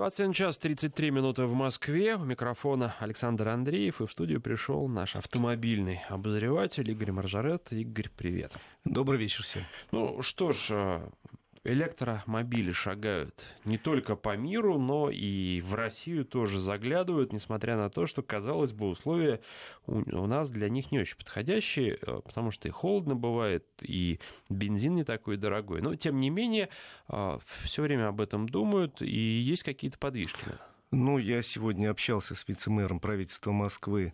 21 час 33 минуты в Москве. У микрофона Александр Андреев. И в студию пришел наш автомобильный обозреватель Игорь Маржарет. Игорь, привет. Добрый вечер всем. Ну что ж, э, электромобили шагают не только по миру, но и в Россию тоже заглядывают, несмотря на то, что, казалось бы, условия у нас для них не очень подходящие, э, потому что и холодно бывает, и бензин не такой дорогой. Но, тем не менее, э, все время об этом думают, и есть какие-то подвижки. Ну, я сегодня общался с вице-мэром правительства Москвы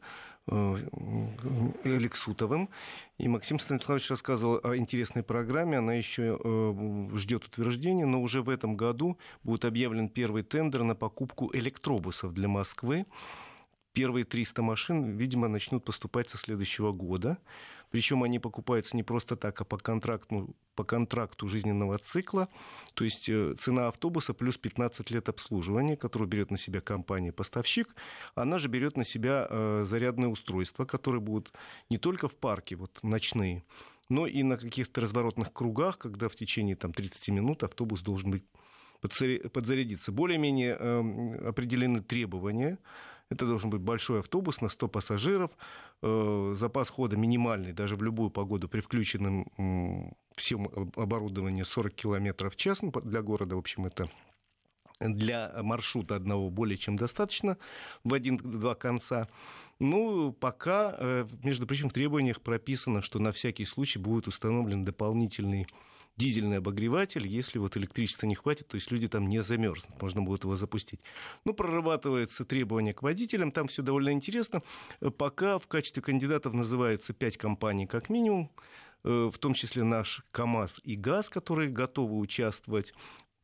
э, Алексутовым, и Максим Станиславович рассказывал о интересной программе, она еще э, ждет утверждения, но уже в этом году будет объявлен первый тендер на покупку электробусов для Москвы. Первые 300 машин, видимо, начнут поступать со следующего года. Причем они покупаются не просто так, а по контракту, по контракту жизненного цикла. То есть э, цена автобуса плюс 15 лет обслуживания, которую берет на себя компания-поставщик. Она же берет на себя э, зарядное устройство, которые будут не только в парке, вот ночные, но и на каких-то разворотных кругах, когда в течение там, 30 минут автобус должен быть подзарядиться. Более-менее э, определены требования это должен быть большой автобус на 100 пассажиров, э, запас хода минимальный, даже в любую погоду при включенном всем оборудовании 40 км в час. Ну, для города, в общем, это для маршрута одного более чем достаточно в один-два конца. Ну, пока, э, между прочим, в требованиях прописано, что на всякий случай будет установлен дополнительный дизельный обогреватель, если вот электричества не хватит, то есть люди там не замерзнут, можно будет его запустить. Ну, прорабатываются требования к водителям, там все довольно интересно. Пока в качестве кандидатов называются пять компаний как минимум, э, в том числе наш КАМАЗ и ГАЗ, которые готовы участвовать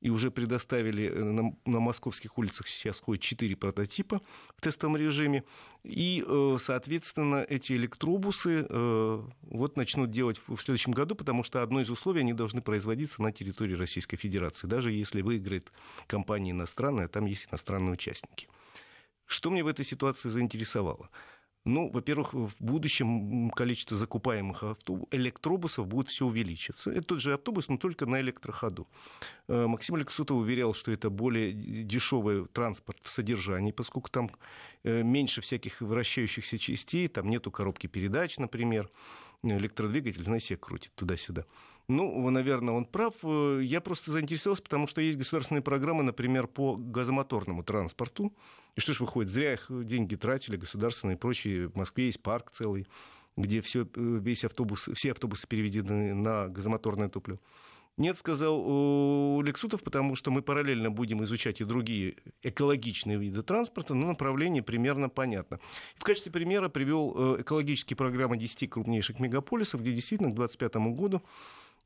и уже предоставили э, на, на московских улицах сейчас ходят четыре прототипа в тестовом режиме. И, э, соответственно, эти электробусы э, вот начнут делать в следующем году, потому что одно из условий, они должны производиться на территории Российской Федерации, даже если выиграет компания иностранная, там есть иностранные участники. Что мне в этой ситуации заинтересовало? Ну, во-первых, в будущем количество закупаемых автобус, электробусов будет все увеличиваться. Это тот же автобус, но только на электроходу. Э, Максим Алексутов уверял, что это более дешевый транспорт в содержании, поскольку там э, меньше всяких вращающихся частей, там нету коробки передач, например электродвигатель, знаете, себя крутит туда-сюда. Ну, наверное, он прав. Я просто заинтересовался, потому что есть государственные программы, например, по газомоторному транспорту. И что ж выходит, зря их деньги тратили, государственные и прочие. В Москве есть парк целый, где все, весь автобус, все автобусы переведены на газомоторное топливо. Нет, сказал Лексутов, потому что мы параллельно будем изучать и другие экологичные виды транспорта, но направление примерно понятно. В качестве примера привел э, экологические программы 10 крупнейших мегаполисов, где действительно к 2025 году Э,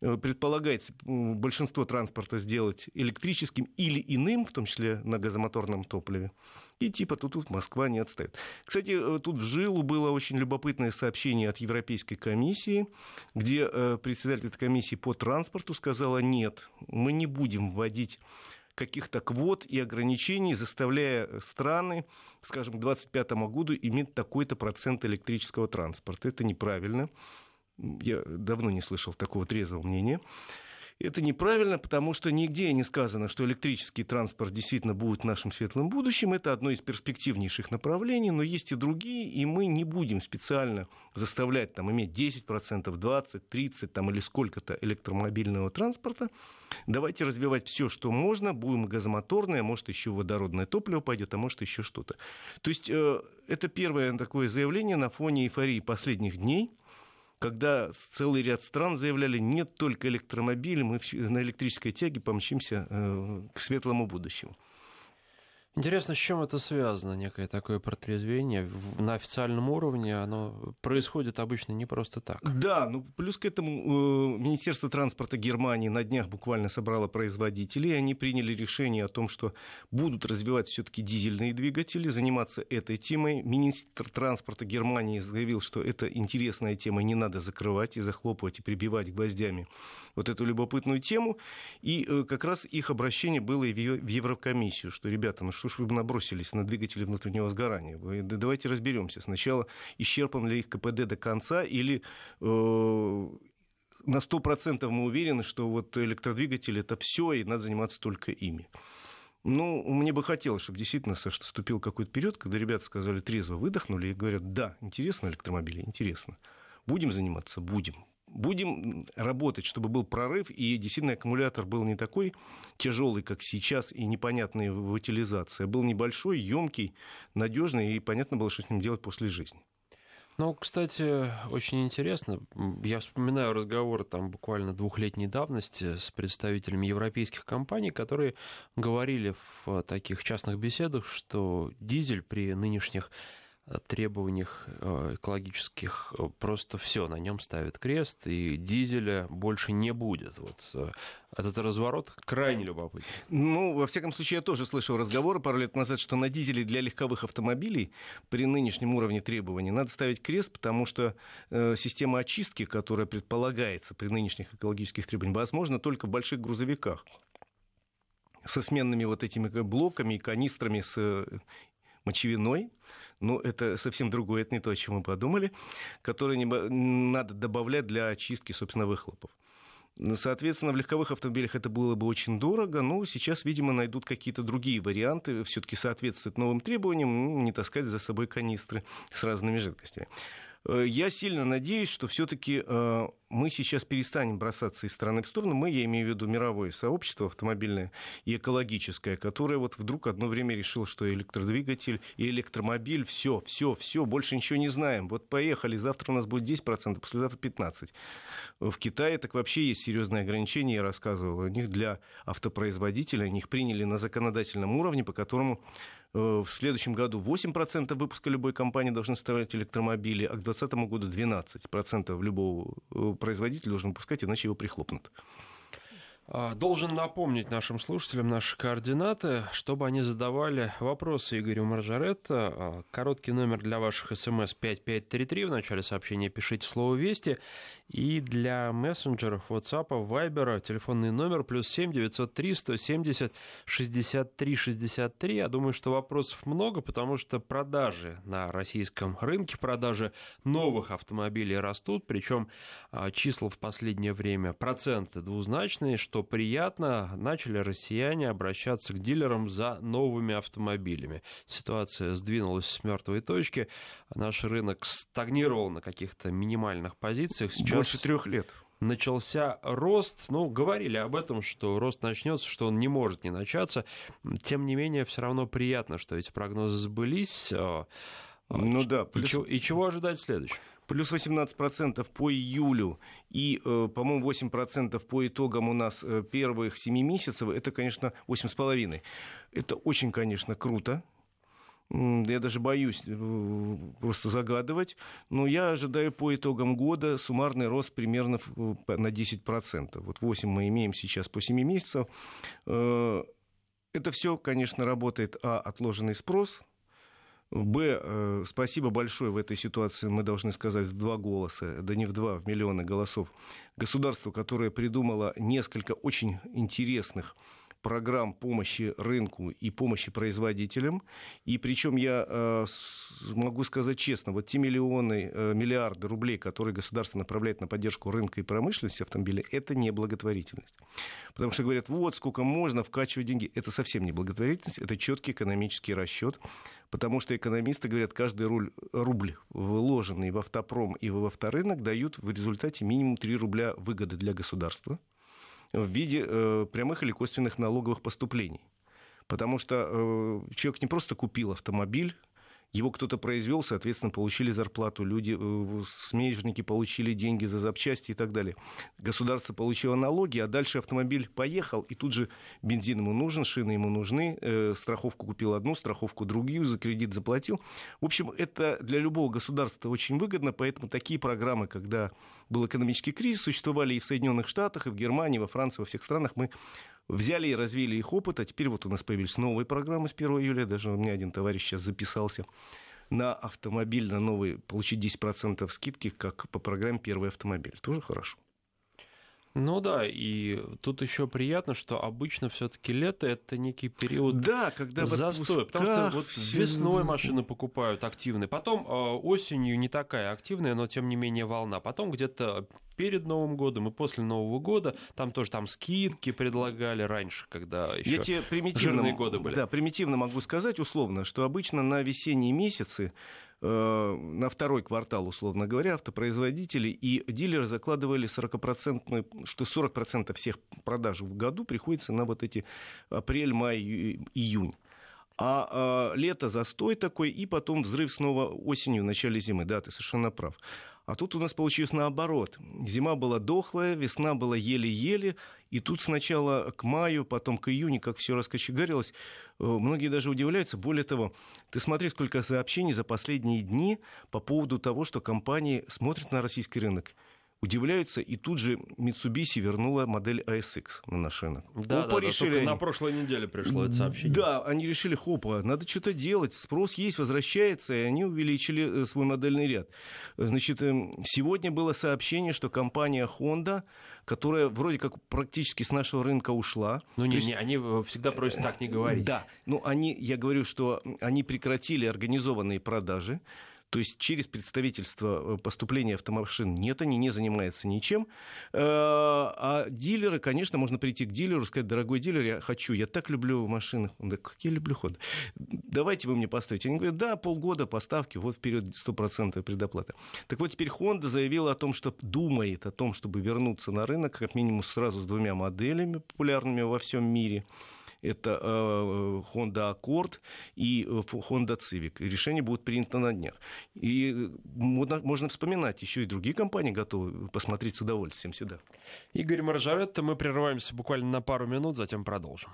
предполагается большинство транспорта сделать электрическим или иным, в том числе на газомоторном топливе. И типа тут, тут Москва не отстает. Кстати, э, тут в жилу было очень любопытное сообщение от Европейской комиссии, где э, председатель этой комиссии по транспорту сказала, нет, мы не будем вводить каких-то квот и ограничений, заставляя страны, скажем, к 2025 году иметь такой-то процент электрического транспорта. Это неправильно. Я давно не слышал такого трезвого мнения. Это неправильно, потому что нигде не сказано, что электрический транспорт действительно будет нашим светлым будущим. Это одно из перспективнейших направлений, но есть и другие, и мы не будем специально заставлять там, иметь 10%, 20, 30 там, или сколько-то электромобильного транспорта. Давайте развивать все, что можно. Будем газомоторное, может, еще водородное топливо пойдет, а может, еще что-то. То есть э, это первое такое заявление на фоне эйфории последних дней – когда целый ряд стран заявляли, нет только электромобилей, мы на электрической тяге помчимся э, к светлому будущему. Интересно, с чем это связано, некое такое протрезвение на официальном уровне, оно происходит обычно не просто так. Да, ну плюс к этому э, Министерство транспорта Германии на днях буквально собрало производителей, и они приняли решение о том, что будут развивать все-таки дизельные двигатели, заниматься этой темой. Министр транспорта Германии заявил, что это интересная тема, не надо закрывать и захлопывать и прибивать гвоздями вот эту любопытную тему. И э, как раз их обращение было и в Еврокомиссию, что, ребята, ну что ж вы набросились на двигатели внутреннего сгорания? Вы, давайте разберемся. Сначала исчерпан ли их КПД до конца или э, на сто процентов мы уверены, что вот электродвигатели это все, и надо заниматься только ими. Ну, мне бы хотелось, чтобы действительно, Саша, наступил какой-то период, когда ребята сказали трезво, выдохнули и говорят, да, интересно электромобили, интересно. Будем заниматься? Будем. Будем работать, чтобы был прорыв, и действительно аккумулятор был не такой тяжелый, как сейчас, и непонятная в утилизации, а был небольшой, емкий, надежный, и понятно было, что с ним делать после жизни. Ну, кстати, очень интересно. Я вспоминаю разговоры там буквально двухлетней давности с представителями европейских компаний, которые говорили в таких частных беседах, что дизель при нынешних требованиях э, экологических э, просто все на нем ставят крест, и дизеля больше не будет. Вот э, этот разворот крайне любопытен. Ну, во всяком случае, я тоже слышал разговоры пару лет назад, что на дизеле для легковых автомобилей при нынешнем уровне требований надо ставить крест, потому что э, система очистки, которая предполагается при нынешних экологических требованиях, возможно только в больших грузовиках со сменными вот этими блоками и канистрами с мочевиной, но это совсем другое, это не то, о чем мы подумали, которые не, надо добавлять для очистки, собственно, выхлопов. Соответственно, в легковых автомобилях это было бы очень дорого, но сейчас, видимо, найдут какие-то другие варианты, все-таки соответствуют новым требованиям, не таскать за собой канистры с разными жидкостями. Э, я сильно надеюсь, что все-таки э, мы сейчас перестанем бросаться из стороны в сторону. Мы, я имею в виду мировое сообщество автомобильное и экологическое, которое вот вдруг одно время решило, что электродвигатель и электромобиль, все, все, все, больше ничего не знаем. Вот поехали, завтра у нас будет 10%, послезавтра 15%. В Китае так вообще есть серьезные ограничения, я рассказывал у них для автопроизводителей. Они их приняли на законодательном уровне, по которому Э, в следующем году 8% выпуска любой компании должны составлять электромобили, а к 2020 году 12% любого э, производителя должен выпускать, иначе его прихлопнут. А, должен напомнить нашим слушателям наши координаты, чтобы они задавали вопросы Игорю Маржаретто. А, короткий номер для ваших смс 5533. В начале сообщения пишите слово «Вести». И для мессенджеров WhatsApp, Viber телефонный номер плюс 7 903 170 63 63. Я думаю, что вопросов много, потому что продажи на российском рынке, продажи новых автомобилей растут, причем а, числа в последнее время проценты двузначные, что что приятно, начали россияне обращаться к дилерам за новыми автомобилями. Ситуация сдвинулась с мертвой точки, наш рынок стагнировал на каких-то минимальных позициях. Сейчас... Больше трех лет начался рост. Ну, говорили об этом, что рост начнется, что он не может не начаться. Тем не менее, все равно приятно, что эти прогнозы сбылись. А, а, ну да. Плюс... И, чего, и чего ожидать следующего? Плюс 18% по июлю и, э, по-моему, 8% по итогам у нас э, первых 7 месяцев, это, конечно, 8,5%. Это очень, конечно, круто. Я даже боюсь э, просто загадывать. Но я ожидаю по итогам года суммарный рост примерно на 10%. Вот 8 мы имеем сейчас по 7 месяцев. Это все, конечно, работает, а, отложенный спрос – Б, э, спасибо большое в этой ситуации, мы должны сказать, в два голоса, да не в два, в миллионы голосов, государству, которое придумало несколько очень интересных программ помощи рынку и помощи производителям. И причем я э, могу сказать честно, вот те миллионы, э, миллиарды рублей, которые государство направляет на поддержку рынка и промышленности автомобиля, это не благотворительность. Потому что говорят, вот сколько можно вкачивать деньги. Это совсем не благотворительность, это четкий экономический расчет. Потому что экономисты говорят, каждый руль, рубль, вложенный в автопром и в авторынок, дают в результате минимум 3 рубля выгоды для государства в виде э, прямых или косвенных налоговых поступлений. Потому что э, человек не просто купил автомобиль, его кто-то произвел, соответственно, получили зарплату, люди, э, смежники получили деньги за запчасти и так далее. Государство получило налоги, а дальше автомобиль поехал, и тут же бензин ему нужен, шины ему нужны, э, страховку купил одну, страховку другую, за кредит заплатил. В общем, это для любого государства очень выгодно, поэтому такие программы, когда был экономический кризис, существовали и в Соединенных Штатах, и в Германии, во Франции, во всех странах. Мы взяли и развили их опыт, а теперь вот у нас появились новые программы с 1 июля, даже у меня один товарищ сейчас записался на автомобиль, на новый, получить 10% скидки, как по программе «Первый автомобиль». Тоже хорошо. Ну да, и тут еще приятно, что обычно все-таки лето это некий период да, когда застоя, потому что вот все... весной машины покупают активные, потом э, осенью не такая активная, но тем не менее волна, потом где-то перед Новым годом и после Нового года. Там тоже там скидки предлагали раньше, когда еще Я тебе примитивно, годы были. Да, примитивно могу сказать условно, что обычно на весенние месяцы на второй квартал, условно говоря, автопроизводители и дилеры закладывали 40%, что 40% всех продаж в году приходится на вот эти апрель, май, июнь. А, а лето застой такой, и потом взрыв снова осенью, в начале зимы. Да, ты совершенно прав. А тут у нас получилось наоборот. Зима была дохлая, весна была еле-еле, и тут сначала к маю, потом к июню, как все раскочегарилось, э, многие даже удивляются. Более того, ты смотри, сколько сообщений за последние дни по поводу того, что компании смотрят на российский рынок удивляются, и тут же Mitsubishi вернула модель ASX на наш рынок. Да, Опа, да, решили да, они... на прошлой неделе пришло это сообщение. Да, они решили, хопа, надо что-то делать, спрос есть, возвращается, и они увеличили э, свой модельный ряд. Значит, эм, сегодня было сообщение, что компания Honda которая вроде как практически с нашего рынка ушла. Ну, не, есть... не, они всегда просят так не говорить. Да, ну, они, я говорю, что они прекратили организованные продажи, то есть через представительство э, поступления автомашин нет, они не занимаются ничем. Э, а дилеры, конечно, можно прийти к дилеру, сказать, дорогой дилер, я хочу, я так люблю машины. Он говорит, как люблю ход. Давайте вы мне поставите. Они говорят, да, полгода поставки, вот вперед 100% предоплата. Так вот, теперь Honda заявила о том, что думает о том, чтобы вернуться на рынок, как минимум сразу с двумя моделями популярными во всем мире это э, Honda Accord и э, Honda Civic. Решение будет принято на днях. И можно, вспоминать, еще и другие компании готовы посмотреть с удовольствием сюда. Игорь Маржаретто, мы прерываемся буквально на пару минут, затем продолжим.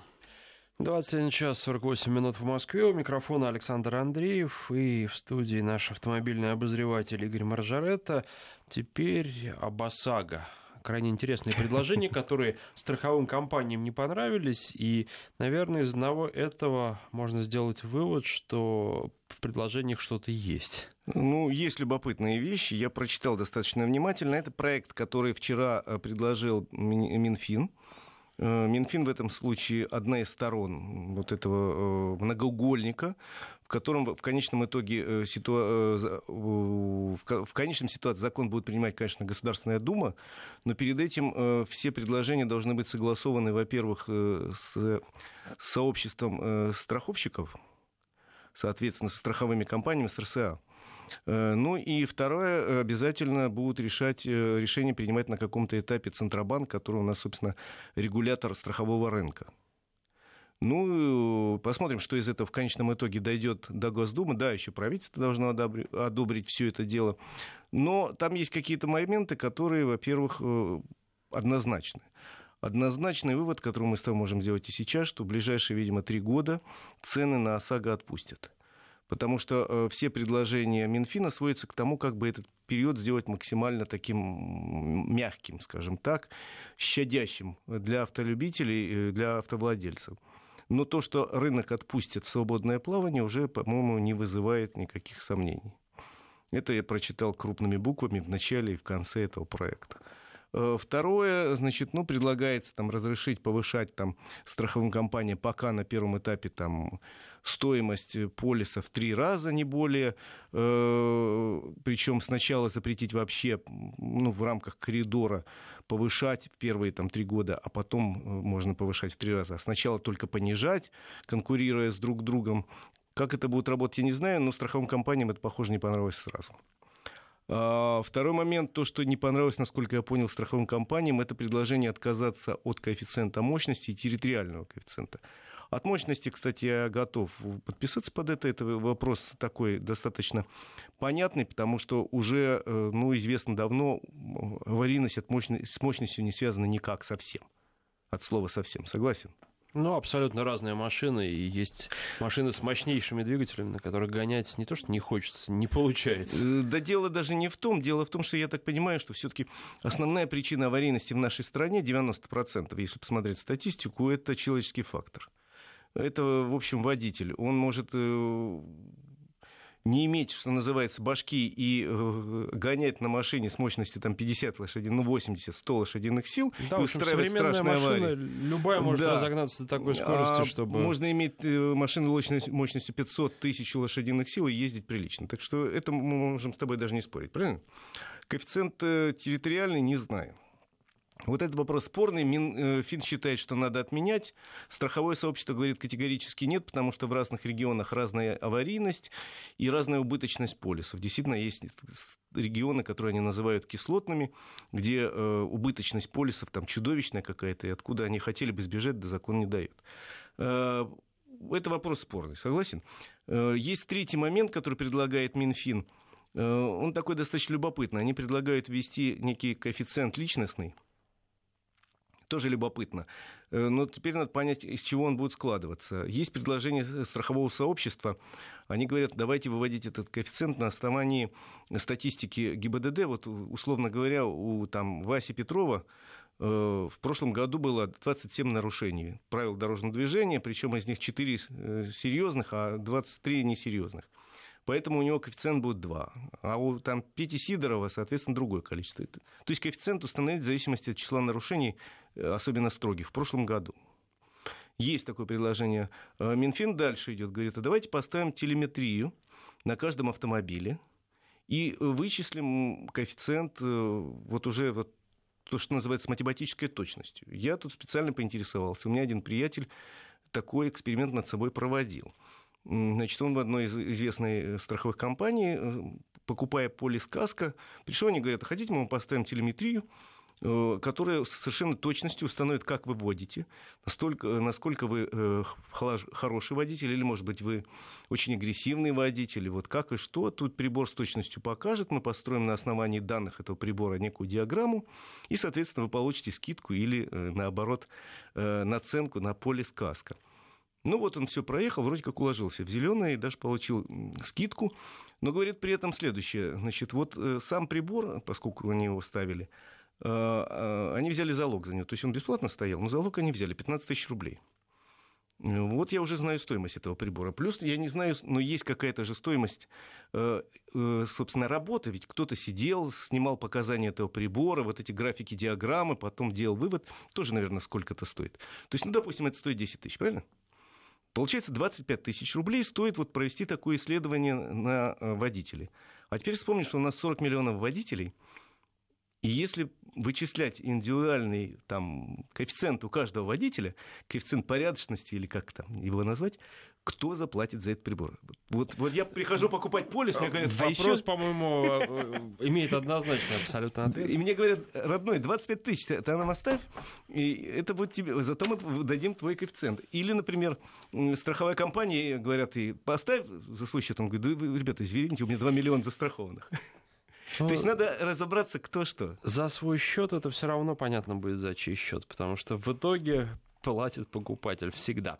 21 час 48 минут в Москве. У микрофона Александр Андреев и в студии наш автомобильный обозреватель Игорь Маржаретто. Теперь об ОСАГО, крайне интересные предложения, которые страховым компаниям не понравились. И, наверное, из одного этого можно сделать вывод, что в предложениях что-то есть. Ну, есть любопытные вещи. Я прочитал достаточно внимательно. Это проект, который вчера э, предложил Минфин. Э, Минфин в этом случае одна из сторон вот этого э, многоугольника, в котором в конечном итоге э, ситуа... в конечном ситуации закон будет принимать, конечно, Государственная Дума, но перед этим все предложения должны быть согласованы, во-первых, с сообществом страховщиков, соответственно, с страховыми компаниями, с РСА. Э, ну и второе, э, обязательно будут решать, э, решение принимать на каком-то этапе Центробанк, который у нас, собственно, регулятор страхового рынка. Ну, посмотрим, что из этого в конечном итоге дойдет до Госдумы. Да, еще правительство должно одобрить, все это дело. Но там есть какие-то моменты, которые, во-первых, однозначны. Однозначный вывод, который мы с тобой можем сделать и сейчас, что в ближайшие, видимо, три года цены на ОСАГО отпустят потому что э, все предложения Минфина сводятся к тому, как бы этот период сделать максимально таким мягким, скажем так, щадящим для автолюбителей, э, для автовладельцев. Но то, что рынок отпустит в свободное плавание, уже, по-моему, не вызывает никаких сомнений. Это я прочитал крупными буквами в начале и в конце этого проекта. Э, второе, значит, ну, предлагается там разрешить повышать там страховым компаниям пока на первом этапе там стоимость полиса в три раза, не более. Э, Причем сначала запретить вообще ну, в рамках коридора повышать в первые там, три года, а потом э, можно повышать в три раза. А сначала только понижать, конкурируя с друг другом. Как это будет работать, я не знаю, но страховым компаниям это, похоже, не понравилось сразу. А, второй момент, то, что не понравилось, насколько я понял, страховым компаниям, это предложение отказаться от коэффициента мощности и территориального коэффициента. От мощности, кстати, я готов подписаться под это. Это вопрос такой достаточно понятный, потому что уже э, ну, известно давно, аварийность от мощности, с мощностью не связана никак совсем. От слова совсем. Согласен? Ну, абсолютно разные машины. И есть машины с мощнейшими двигателями, на которых гонять не то, что не хочется, не получается. Э, да дело даже не в том. Дело в том, что я так понимаю, что все-таки основная причина аварийности в нашей стране, 90%, если посмотреть статистику, это человеческий фактор это, в общем, водитель. Он может э, не иметь, что называется, башки и э, гонять на машине с мощностью там, 50 лошадиных, ну, 80, 100 лошадиных сил да, и устраивать страшные машина, аварии. Любая может да. разогнаться до такой скорости, а чтобы... Можно иметь э, машину мощностью 500 тысяч лошадиных сил и ездить прилично. Так что это мы можем с тобой даже не спорить, правильно? Коэффициент территориальный не знаю. Вот этот вопрос спорный. Минфин э, считает, что надо отменять. Страховое сообщество говорит категорически нет, потому что в разных регионах разная аварийность и разная убыточность полисов. Действительно, есть регионы, которые они называют кислотными, где э, убыточность полисов там чудовищная какая-то, и откуда они хотели бы сбежать, да закон не дает. Э, это вопрос спорный, согласен? Есть третий момент, который предлагает Минфин. Он такой достаточно любопытный. Они предлагают ввести некий коэффициент личностный – тоже любопытно. Э, но теперь надо понять, из чего он будет складываться. Есть предложение страхового сообщества. Они говорят, давайте выводить этот коэффициент на основании статистики ГИБДД. Вот, условно говоря, у там, Васи Петрова э, в прошлом году было 27 нарушений правил дорожного движения, причем из них 4 э, серьезных, а 23 несерьезных. Поэтому у него коэффициент будет 2. А у там, Пети Сидорова, соответственно, другое количество. То есть коэффициент установить в зависимости от числа нарушений, э, особенно строгих, в прошлом году. Есть такое предложение. Э, Минфин дальше идет, говорит, а давайте поставим телеметрию на каждом автомобиле и вычислим коэффициент э, вот уже вот то, что называется математической точностью. Я тут специально поинтересовался. У меня один приятель такой эксперимент над собой проводил. Значит, он в одной из известной э, страховых компаний, э, покупая полис каска, пришел, они говорят, хотите, мы поставим телеметрию, э, которая с совершенно точностью установит, как вы водите, настолько, насколько вы хороший водитель, или, может быть, вы очень агрессивный водитель, вот как и что. Тут прибор с точностью покажет, мы построим на основании данных этого прибора некую диаграмму, и, соответственно, вы получите скидку или, наоборот, наценку на полис каска. Ну вот он все проехал, вроде как уложился в зеленое и даже получил скидку. Но говорит при этом следующее. Значит, вот э, сам прибор, поскольку они его ставили, э, э, они взяли залог за него. То есть он бесплатно стоял, но залог они взяли 15 тысяч рублей. Вот я уже знаю стоимость этого прибора. Плюс я не знаю, но есть какая-то же стоимость, собственно, работы. Ведь кто-то сидел, снимал показания этого прибора, вот эти графики, диаграммы, потом делал вывод. Тоже, наверное, сколько-то стоит. То есть, ну, допустим, это стоит 10 тысяч, правильно? Получается, 25 тысяч рублей стоит вот провести такое исследование на э, водителей. А теперь вспомнить, что у нас 40 миллионов водителей, и если вычислять индивидуальный там, коэффициент у каждого водителя, коэффициент порядочности или как там его назвать, кто заплатит за этот прибор. Вот, вот я прихожу покупать полис, мне говорят, Вопрос, а еще... по-моему, э, э, имеет однозначно абсолютно ответ. И мне говорят, родной, 25 тысяч, ты нам оставь, и это будет тебе, зато мы дадим твой коэффициент. Или, например, страховая компания, говорят, и поставь за свой счет, он говорит, да, ребята, извините, у меня 2 миллиона застрахованных. То есть надо разобраться, кто что. За свой счет это все равно понятно будет, за чей счет, потому что в итоге платит покупатель всегда.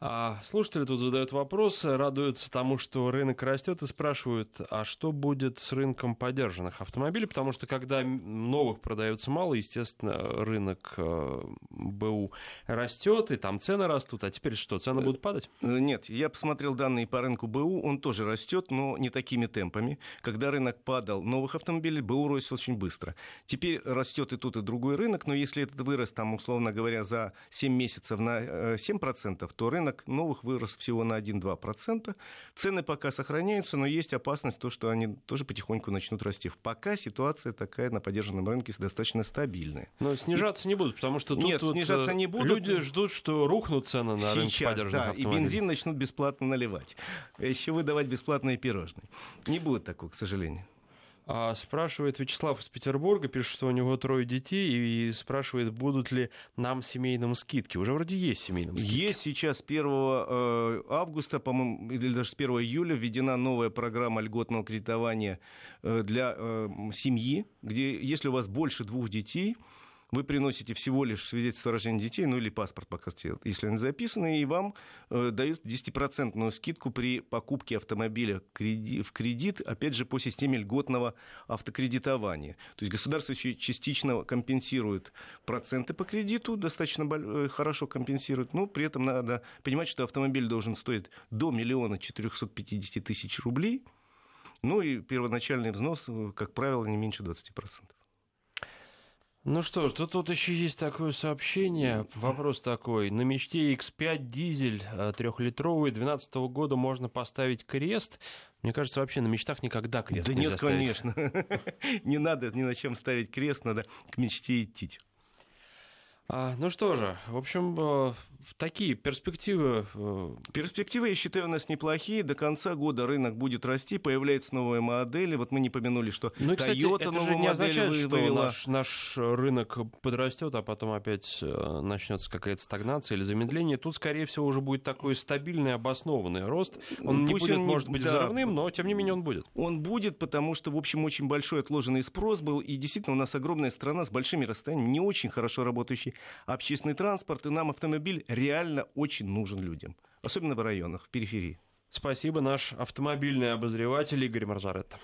А, слушатели тут задают вопросы, радуются тому, что рынок растет и спрашивают, а что будет с рынком подержанных автомобилей, потому что когда новых продается мало, естественно, рынок э, БУ растет, и там цены растут, а теперь что, цены будут падать? Э, нет, я посмотрел данные по рынку БУ, он тоже растет, но не такими темпами. Когда рынок падал новых автомобилей, БУ рос очень быстро. Теперь растет и тут, и другой рынок, но если этот вырос, там, условно говоря, за 7 месяцев на 7%, э, то рынок новых вырос всего на 1-2%. Цены пока сохраняются, но есть опасность то, что они тоже потихоньку начнут расти. Пока ситуация такая на поддержанном рынке достаточно стабильная. Но снижаться не будут, потому что тут Нет, вот снижаться не будут. Люди ждут, что рухнут цены на Сейчас, рынке поддержанных да, автомобилей. и бензин начнут бесплатно наливать. Еще выдавать бесплатные пирожные. Не будет такого, к сожалению. А, спрашивает Вячеслав из Петербурга, пишет, что у него трое детей, и спрашивает, будут ли нам семейным скидки. Уже вроде есть семейным скидки. Есть сейчас 1 э, августа, по-моему, или даже с 1 июля введена новая программа льготного кредитования э, для э, семьи, где если у вас больше двух детей, вы приносите всего лишь свидетельство о рождении детей, ну или паспорт, пока, если они записаны, и вам э, дают 10% скидку при покупке автомобиля в кредит, опять же, по системе льготного автокредитования. То есть государство еще частично компенсирует проценты по кредиту, достаточно э, хорошо компенсирует, но при этом надо понимать, что автомобиль должен стоить до миллиона 450 тысяч рублей, ну и первоначальный взнос, э, как правило, не меньше 20%. Ну что ж, тут, тут еще есть такое сообщение. Вопрос такой. На мечте X5 дизель э, трехлитровый 2012 года можно поставить крест. Мне кажется, вообще на мечтах никогда крест Да нет, ставить. конечно. Не надо ни на чем ставить крест, надо к мечте идти. А, ну что же, в общем, э, такие перспективы. э, Перспективы, я считаю, у нас неплохие. До конца года рынок будет расти, появляются новые модели. Вот мы не помянули, что Ну и, кстати, Toyota это же новую не модель означает, что вывела. наш, наш рынок подрастет, а потом опять э, начнется какая-то стагнация или замедление. Тут, скорее всего, уже будет такой стабильный, обоснованный рост. Он не Пусть будет, он не- может быть, да. взрывным, но тем не менее он будет. Он будет, потому что, в общем, очень большой отложенный спрос был. И действительно, у нас огромная страна с большими расстояниями, не очень хорошо работающий общественный транспорт. И нам автомобиль реально очень нужен людям. Особенно в районах, в периферии. Спасибо, наш автомобильный обозреватель Игорь Маржаретта.